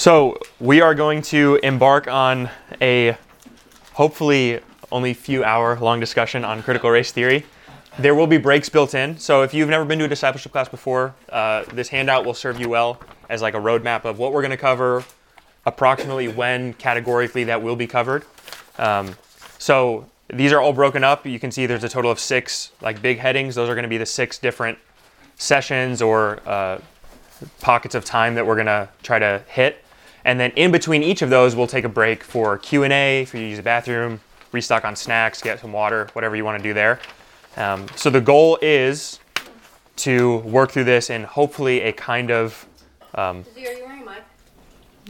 So, we are going to embark on a hopefully only few hour long discussion on critical race theory. There will be breaks built in. So, if you've never been to a discipleship class before, uh, this handout will serve you well as like a roadmap of what we're going to cover, approximately when categorically that will be covered. Um, so, these are all broken up. You can see there's a total of six like big headings. Those are going to be the six different sessions or uh, pockets of time that we're going to try to hit. And then in between each of those, we'll take a break for Q&A, for you to use the bathroom, restock on snacks, get some water, whatever you want to do there. Um, so the goal is to work through this in hopefully a kind of um, Are you wearing a mic?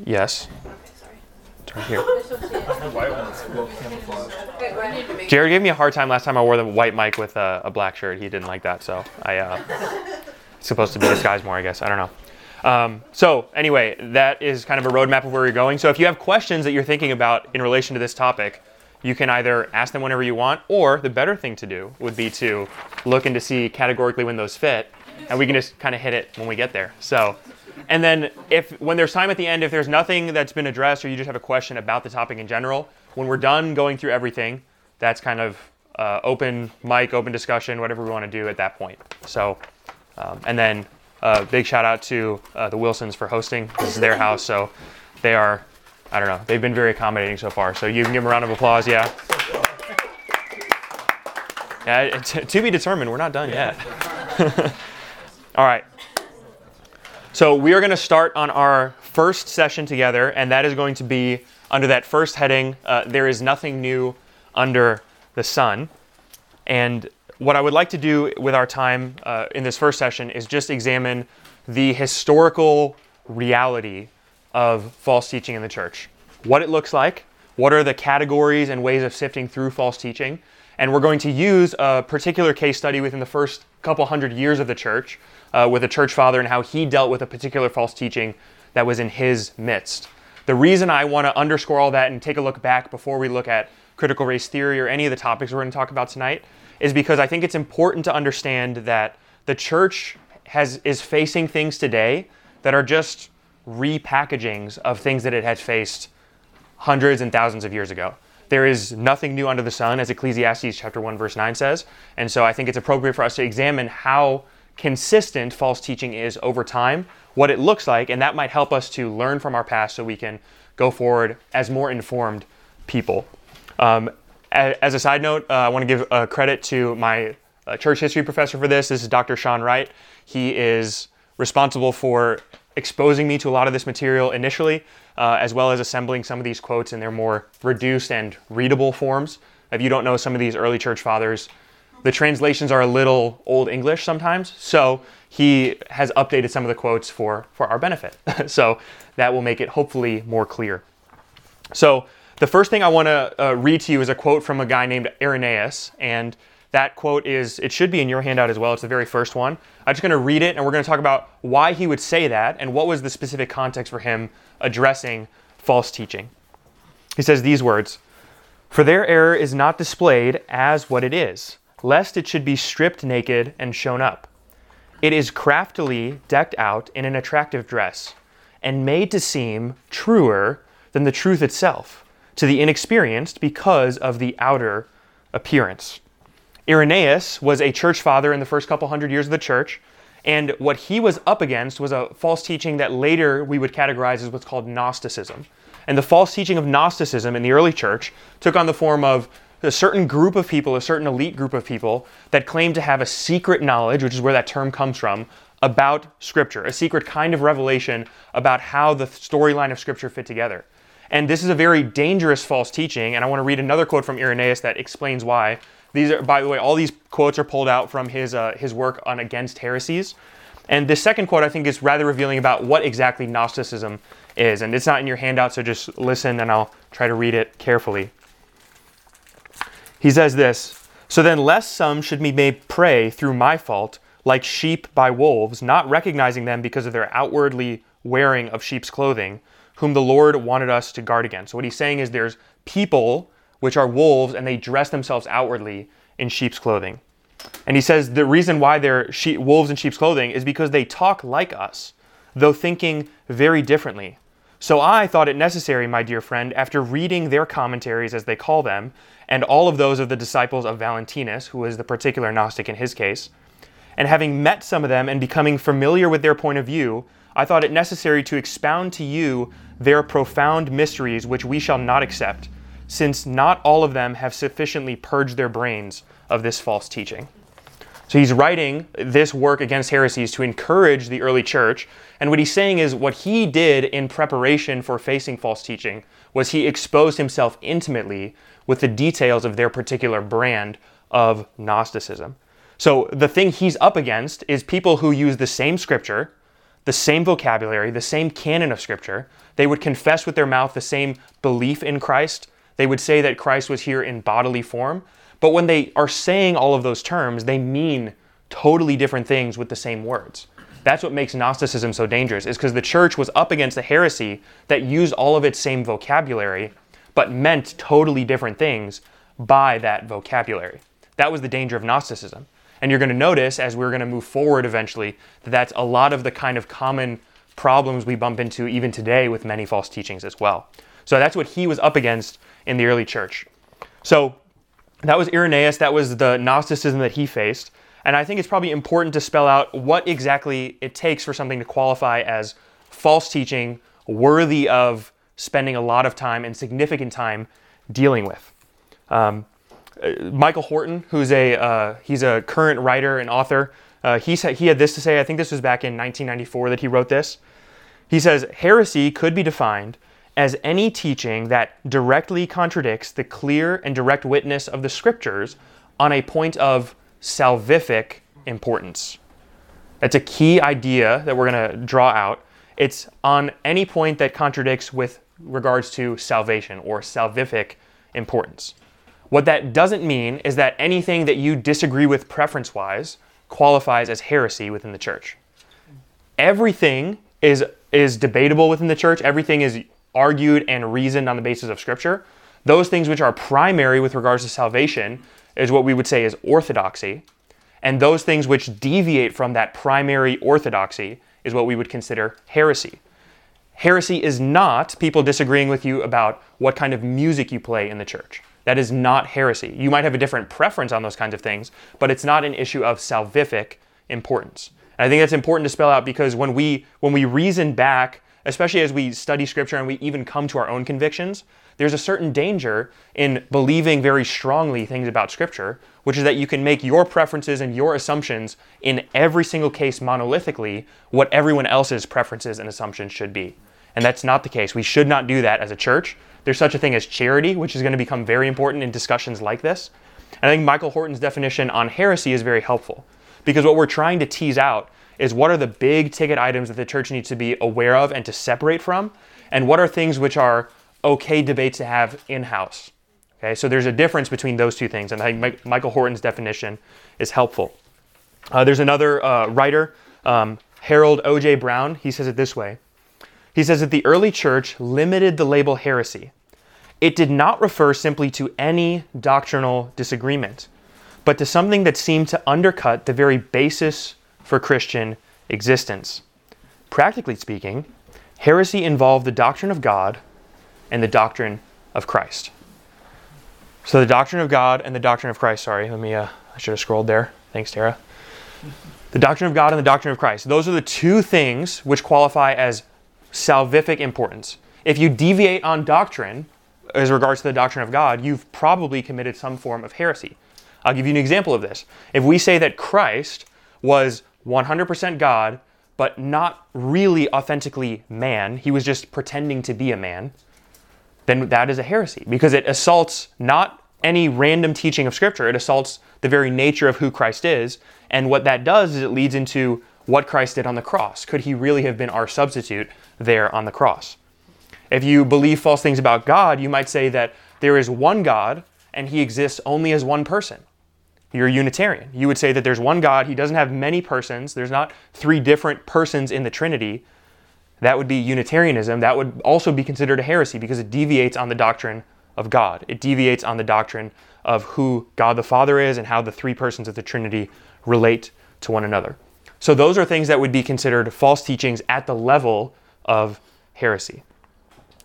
yes. Okay, sorry. Turn here. I just don't see it. Wait, what? Need to make Jared gave me a hard time last time I wore the white mic with a, a black shirt. He didn't like that, so I uh, it's supposed to be disguised more, I guess. I don't know. Um, so anyway, that is kind of a roadmap of where you're going. So if you have questions that you're thinking about in relation to this topic, you can either ask them whenever you want, or the better thing to do would be to look and to see categorically when those fit, and we can just kind of hit it when we get there. So, and then if when there's time at the end, if there's nothing that's been addressed, or you just have a question about the topic in general, when we're done going through everything, that's kind of uh, open mic, open discussion, whatever we want to do at that point. So, um, and then uh, big shout out to uh, the Wilsons for hosting. This is their house, so they are, I don't know, they've been very accommodating so far. So you can give them a round of applause, yeah. Yeah, to be determined. We're not done yet. All right. So we are going to start on our first session together, and that is going to be under that first heading. Uh, there is nothing new under the sun. And what I would like to do with our time uh, in this first session is just examine the historical reality of false teaching in the church. What it looks like, what are the categories and ways of sifting through false teaching. And we're going to use a particular case study within the first couple hundred years of the church uh, with a church father and how he dealt with a particular false teaching that was in his midst. The reason I want to underscore all that and take a look back before we look at critical race theory or any of the topics we're going to talk about tonight is because I think it's important to understand that the church has is facing things today that are just repackagings of things that it had faced hundreds and thousands of years ago. There is nothing new under the sun, as Ecclesiastes chapter 1, verse 9 says. And so I think it's appropriate for us to examine how consistent false teaching is over time, what it looks like, and that might help us to learn from our past so we can go forward as more informed people. Um, as a side note, uh, I want to give uh, credit to my uh, church history professor for this. This is Dr. Sean Wright. He is responsible for exposing me to a lot of this material initially, uh, as well as assembling some of these quotes in their more reduced and readable forms. If you don't know some of these early church fathers, the translations are a little old English sometimes, so he has updated some of the quotes for, for our benefit. so that will make it hopefully more clear. So the first thing I want to uh, read to you is a quote from a guy named Irenaeus, and that quote is it should be in your handout as well. It's the very first one. I'm just going to read it, and we're going to talk about why he would say that and what was the specific context for him addressing false teaching. He says these words: "For their error is not displayed as what it is, lest it should be stripped naked and shown up. It is craftily decked out in an attractive dress, and made to seem truer than the truth itself to the inexperienced because of the outer appearance. Irenaeus was a church father in the first couple hundred years of the church, and what he was up against was a false teaching that later we would categorize as what's called Gnosticism. And the false teaching of Gnosticism in the early church took on the form of a certain group of people, a certain elite group of people that claimed to have a secret knowledge, which is where that term comes from, about Scripture, a secret kind of revelation about how the storyline of Scripture fit together. And this is a very dangerous false teaching, and I want to read another quote from Irenaeus that explains why. These are, by the way, all these quotes are pulled out from his, uh, his work on Against Heresies. And this second quote, I think, is rather revealing about what exactly Gnosticism is. And it's not in your handout, so just listen and I'll try to read it carefully. He says this So then, lest some should be made prey through my fault, like sheep by wolves, not recognizing them because of their outwardly wearing of sheep's clothing, whom the Lord wanted us to guard against. So, what he's saying is there's people which are wolves and they dress themselves outwardly in sheep's clothing. And he says the reason why they're sheep, wolves in sheep's clothing is because they talk like us, though thinking very differently. So I thought it necessary, my dear friend, after reading their commentaries, as they call them, and all of those of the disciples of Valentinus, who was the particular Gnostic in his case, and having met some of them and becoming familiar with their point of view, I thought it necessary to expound to you their profound mysteries which we shall not accept, since not all of them have sufficiently purged their brains of this false teaching. So he's writing this work against heresies to encourage the early church. And what he's saying is what he did in preparation for facing false teaching was he exposed himself intimately with the details of their particular brand of Gnosticism. So the thing he's up against is people who use the same scripture, the same vocabulary, the same canon of scripture. They would confess with their mouth the same belief in Christ. They would say that Christ was here in bodily form, but when they are saying all of those terms, they mean totally different things with the same words. That's what makes Gnosticism so dangerous, is because the church was up against a heresy that used all of its same vocabulary, but meant totally different things by that vocabulary. That was the danger of Gnosticism. And you're going to notice as we're going to move forward eventually that that's a lot of the kind of common problems we bump into even today with many false teachings as well. So that's what he was up against in the early church. So that was Irenaeus, that was the Gnosticism that he faced. And I think it's probably important to spell out what exactly it takes for something to qualify as false teaching worthy of spending a lot of time and significant time dealing with. Um, Michael Horton, who's a uh, he's a current writer and author, uh, he said he had this to say. I think this was back in 1994 that he wrote this. He says heresy could be defined as any teaching that directly contradicts the clear and direct witness of the scriptures on a point of salvific importance. That's a key idea that we're going to draw out. It's on any point that contradicts with regards to salvation or salvific importance. What that doesn't mean is that anything that you disagree with preference wise qualifies as heresy within the church. Everything is, is debatable within the church, everything is argued and reasoned on the basis of Scripture. Those things which are primary with regards to salvation is what we would say is orthodoxy. And those things which deviate from that primary orthodoxy is what we would consider heresy. Heresy is not people disagreeing with you about what kind of music you play in the church. That is not heresy. You might have a different preference on those kinds of things, but it's not an issue of salvific importance. And I think that's important to spell out because when we when we reason back especially as we study scripture and we even come to our own convictions, there's a certain danger in believing very strongly things about scripture, which is that you can make your preferences and your assumptions in every single case monolithically what everyone else's preferences and assumptions should be. And that's not the case. We should not do that as a church. There's such a thing as charity, which is going to become very important in discussions like this. And I think Michael Horton's definition on heresy is very helpful because what we're trying to tease out is what are the big ticket items that the church needs to be aware of and to separate from, and what are things which are okay debates to have in house. Okay, so there's a difference between those two things, and I think Michael Horton's definition is helpful. Uh, there's another uh, writer, um, Harold O.J. Brown. He says it this way He says that the early church limited the label heresy. It did not refer simply to any doctrinal disagreement, but to something that seemed to undercut the very basis for Christian existence. Practically speaking, heresy involved the doctrine of God and the doctrine of Christ. So the doctrine of God and the doctrine of Christ, sorry, let me, uh, I should have scrolled there. Thanks, Tara. The doctrine of God and the doctrine of Christ. Those are the two things which qualify as salvific importance. If you deviate on doctrine as regards to the doctrine of God, you've probably committed some form of heresy. I'll give you an example of this. If we say that Christ was 100% God, but not really authentically man, he was just pretending to be a man, then that is a heresy because it assaults not any random teaching of Scripture, it assaults the very nature of who Christ is. And what that does is it leads into what Christ did on the cross. Could he really have been our substitute there on the cross? If you believe false things about God, you might say that there is one God and he exists only as one person you're a Unitarian. You would say that there's one God, he doesn't have many persons, there's not three different persons in the Trinity. That would be Unitarianism. That would also be considered a heresy because it deviates on the doctrine of God. It deviates on the doctrine of who God the Father is and how the three persons of the Trinity relate to one another. So, those are things that would be considered false teachings at the level of heresy.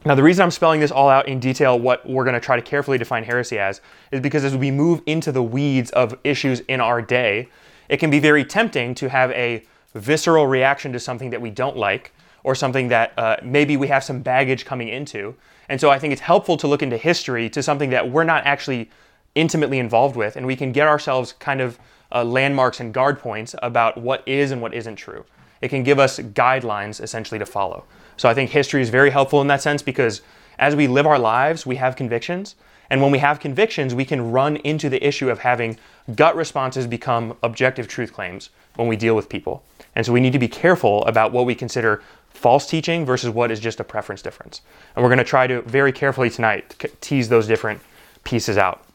Now, the reason I'm spelling this all out in detail, what we're going to try to carefully define heresy as, is because as we move into the weeds of issues in our day, it can be very tempting to have a visceral reaction to something that we don't like or something that uh, maybe we have some baggage coming into. And so I think it's helpful to look into history to something that we're not actually intimately involved with, and we can get ourselves kind of uh, landmarks and guard points about what is and what isn't true. It can give us guidelines essentially to follow. So I think history is very helpful in that sense because as we live our lives, we have convictions. And when we have convictions, we can run into the issue of having gut responses become objective truth claims when we deal with people. And so we need to be careful about what we consider false teaching versus what is just a preference difference. And we're going to try to very carefully tonight tease those different pieces out.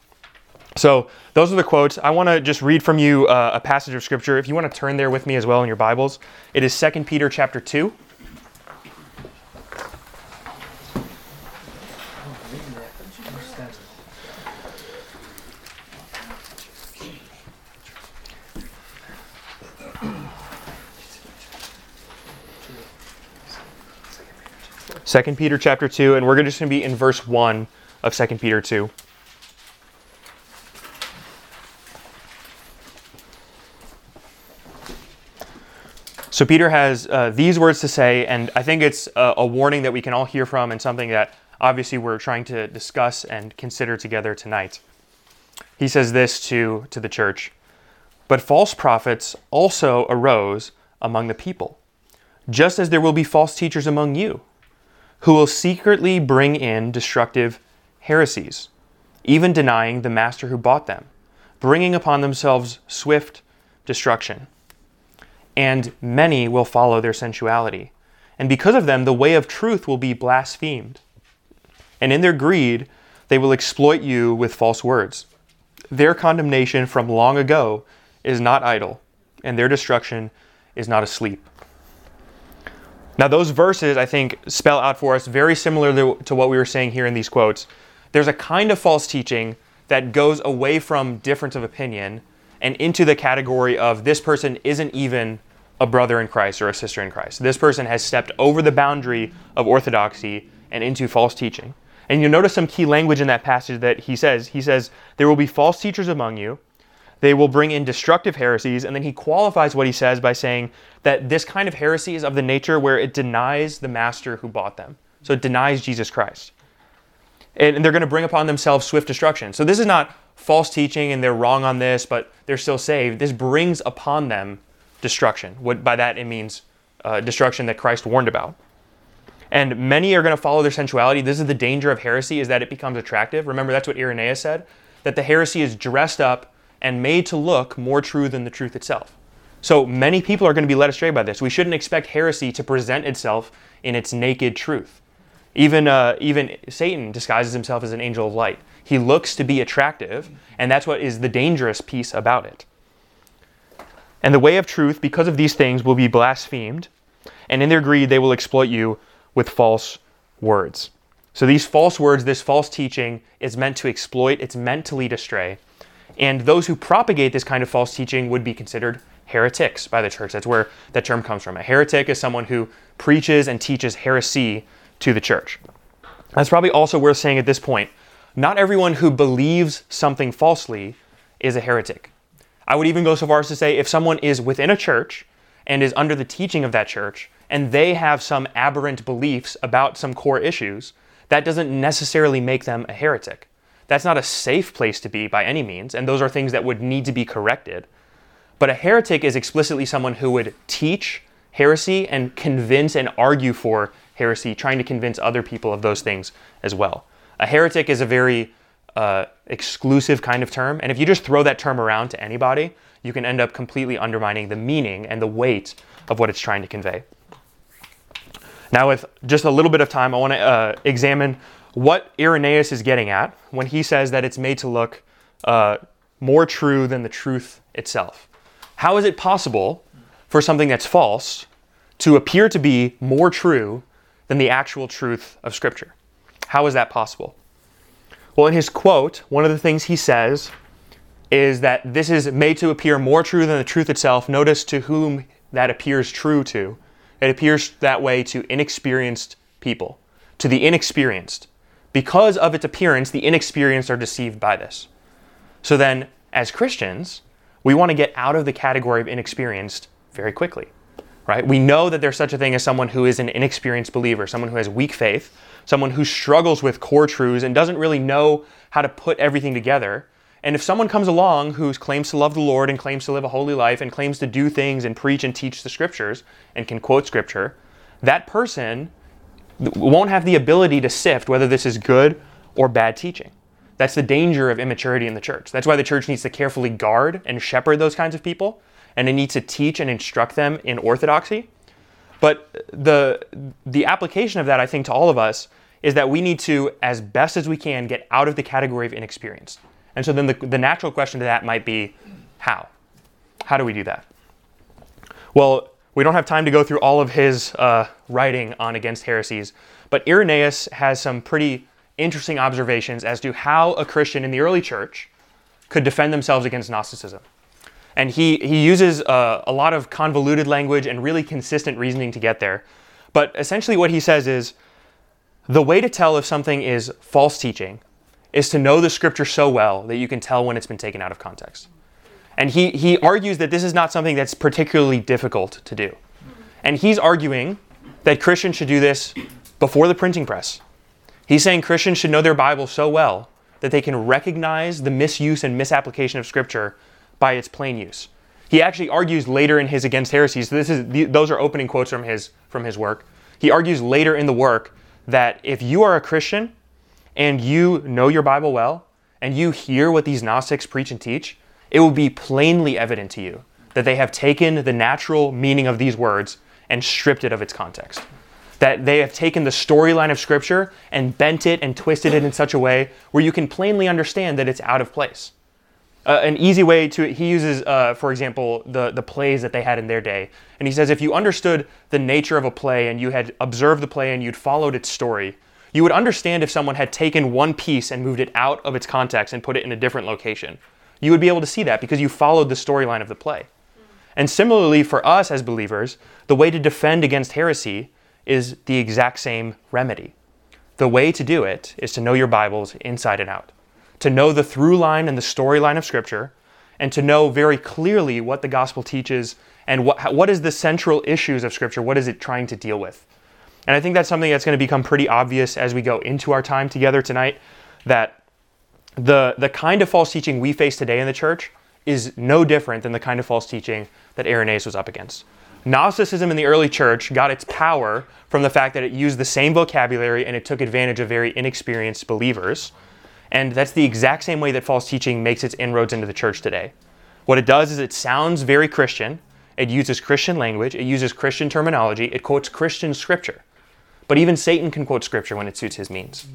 So those are the quotes. I want to just read from you uh, a passage of scripture. If you want to turn there with me as well in your Bibles, it is 2 Peter chapter 2. Second Peter chapter 2, and we're just going to be in verse 1 of Second Peter 2. So Peter has uh, these words to say, and I think it's a, a, warning that we can all hear from, and something that obviously we're trying to discuss and consider together tonight. He says this to, to the church But false prophets also arose among the people, just as there will be false teachers among you, who will secretly bring in destructive heresies, even denying the master who bought them, bringing upon themselves swift destruction and many will follow their sensuality. And because of them, the way of truth will be blasphemed. And in their greed, they will exploit you with false words. Their condemnation from long ago is not idle, and their destruction is not asleep. Now, those verses, I think, spell out for us very similar to what we were saying here in these quotes. There's a kind of false teaching that goes away from difference of opinion and into the category of this person isn't even a brother in Christ or a sister in Christ. This person has stepped over the boundary of orthodoxy and into false teaching. And you'll notice some key language in that passage that he says. He says, There will be false teachers among you. They will bring in destructive heresies. And then he qualifies what he says by saying that this kind of heresy is of the nature where it denies the master who bought them. So it denies Jesus Christ. And they're going to bring upon themselves swift destruction. So this is not false teaching and they're wrong on this, but they're still saved. This brings upon them destruction. What by that it means uh, destruction that Christ warned about. And many are going to follow their sensuality. This is the danger of heresy: is that it becomes attractive. Remember, that's what Irenaeus said, that the heresy is dressed up and made to look more true than the truth itself. So many people are going to be led astray by this. We shouldn't expect heresy to present itself in its naked truth. Even uh, even Satan disguises himself as an angel of light. He looks to be attractive, and that's what is the dangerous piece about it. And the way of truth, because of these things, will be blasphemed, and in their greed they will exploit you with false words. So these false words, this false teaching is meant to exploit, it's meant to lead astray. And those who propagate this kind of false teaching would be considered heretics by the church. That's where that term comes from. A heretic is someone who preaches and teaches heresy to the church. That's probably also worth saying at this point. Not everyone who believes something falsely is a heretic. I would even go so far as to say if someone is within a church and is under the teaching of that church and they have some aberrant beliefs about some core issues, that doesn't necessarily make them a heretic. That's not a safe place to be by any means, and those are things that would need to be corrected. But a heretic is explicitly someone who would teach heresy and convince and argue for heresy, trying to convince other people of those things as well. A heretic is a very uh, exclusive kind of term. And if you just throw that term around to anybody, you can end up completely undermining the meaning and the weight of what it's trying to convey. Now, with just a little bit of time, I want to uh, examine what Irenaeus is getting at when he says that it's made to look uh, more true than the truth itself. How is it possible for something that's false to appear to be more true than the actual truth of Scripture? How is that possible? Well, in his quote, one of the things he says is that this is made to appear more true than the truth itself. Notice to whom that appears true to. It appears that way to inexperienced people, to the inexperienced. Because of its appearance, the inexperienced are deceived by this. So then, as Christians, we want to get out of the category of inexperienced very quickly. Right? We know that there's such a thing as someone who is an inexperienced believer, someone who has weak faith, someone who struggles with core truths and doesn't really know how to put everything together. And if someone comes along who claims to love the Lord and claims to live a holy life and claims to do things and preach and teach the scriptures and can quote scripture, that person won't have the ability to sift whether this is good or bad teaching. That's the danger of immaturity in the church. That's why the church needs to carefully guard and shepherd those kinds of people, and it needs to teach and instruct them in orthodoxy. But the the application of that, I think, to all of us is that we need to, as best as we can, get out of the category of inexperienced. And so then the, the natural question to that might be, how? How do we do that? Well, we don't have time to go through all of his uh, writing on against heresies, but Irenaeus has some pretty interesting observations as to how a Christian in the early church could defend themselves against Gnosticism. And he, he uses uh, a lot of convoluted language and really consistent reasoning to get there. But essentially, what he says is the way to tell if something is false teaching is to know the scripture so well that you can tell when it's been taken out of context. And he, he argues that this is not something that's particularly difficult to do. And he's arguing that Christians should do this before the printing press. He's saying Christians should know their Bible so well that they can recognize the misuse and misapplication of Scripture by its plain use. He actually argues later in his Against Heresies, this is, those are opening quotes from his, from his work. He argues later in the work that if you are a Christian and you know your Bible well, and you hear what these Gnostics preach and teach, it will be plainly evident to you that they have taken the natural meaning of these words and stripped it of its context. That they have taken the storyline of Scripture and bent it and twisted it in such a way where you can plainly understand that it's out of place. Uh, an easy way to, he uses, uh, for example, the, the plays that they had in their day. And he says if you understood the nature of a play and you had observed the play and you'd followed its story, you would understand if someone had taken one piece and moved it out of its context and put it in a different location you would be able to see that because you followed the storyline of the play. And similarly, for us as believers, the way to defend against heresy is the exact same remedy. The way to do it is to know your Bibles inside and out, to know the through line and the storyline of Scripture, and to know very clearly what the gospel teaches and what, what is the central issues of Scripture, what is it trying to deal with. And I think that's something that's going to become pretty obvious as we go into our time together tonight that the, the kind of false teaching we face today in the church is no different than the kind of false teaching that Irenaeus was up against. Gnosticism in the early church got its power from the fact that it used the same vocabulary and it took advantage of very inexperienced believers. And that's the exact same way that false teaching makes its inroads into the church today. What it does is it sounds very Christian, it uses Christian language, it uses Christian terminology, it quotes Christian scripture. But even Satan can quote scripture when it suits his means.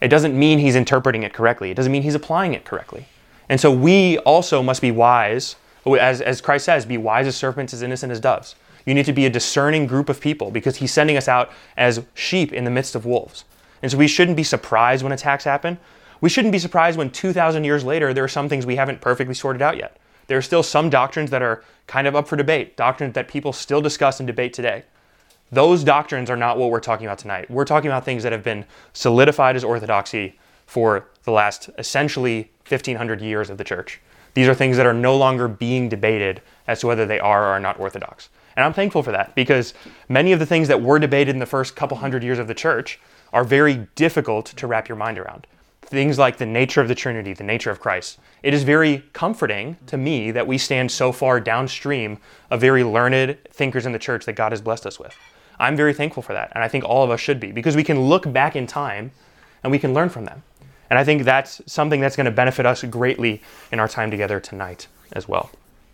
It doesn't mean he's interpreting it correctly. It doesn't mean he's applying it correctly. And so we also must be wise, as, as Christ says, be wise as serpents, as innocent as doves. You need to be a discerning group of people because he's sending us out as sheep in the midst of wolves. And so we shouldn't be surprised when attacks happen. We shouldn't be surprised when 2,000 years later there are some things we haven't perfectly sorted out yet. There are still some doctrines that are kind of up for debate, doctrines that people still discuss and debate today. Those doctrines are not what we're talking about tonight. We're talking about things that have been solidified as orthodoxy for the last essentially 1500 years of the church. These are things that are no longer being debated as to whether they are or are not orthodox. And I'm thankful for that because many of the things that were debated in the first couple hundred years of the church are very difficult to wrap your mind around. Things like the nature of the Trinity, the nature of Christ. It is very comforting to me that we stand so far downstream of very learned thinkers in the church that God has blessed us with. I'm very thankful for that. And I think all of us should be because we can look back in time and we can learn from them. And I think that's something that's going to benefit us greatly in our time together tonight as well.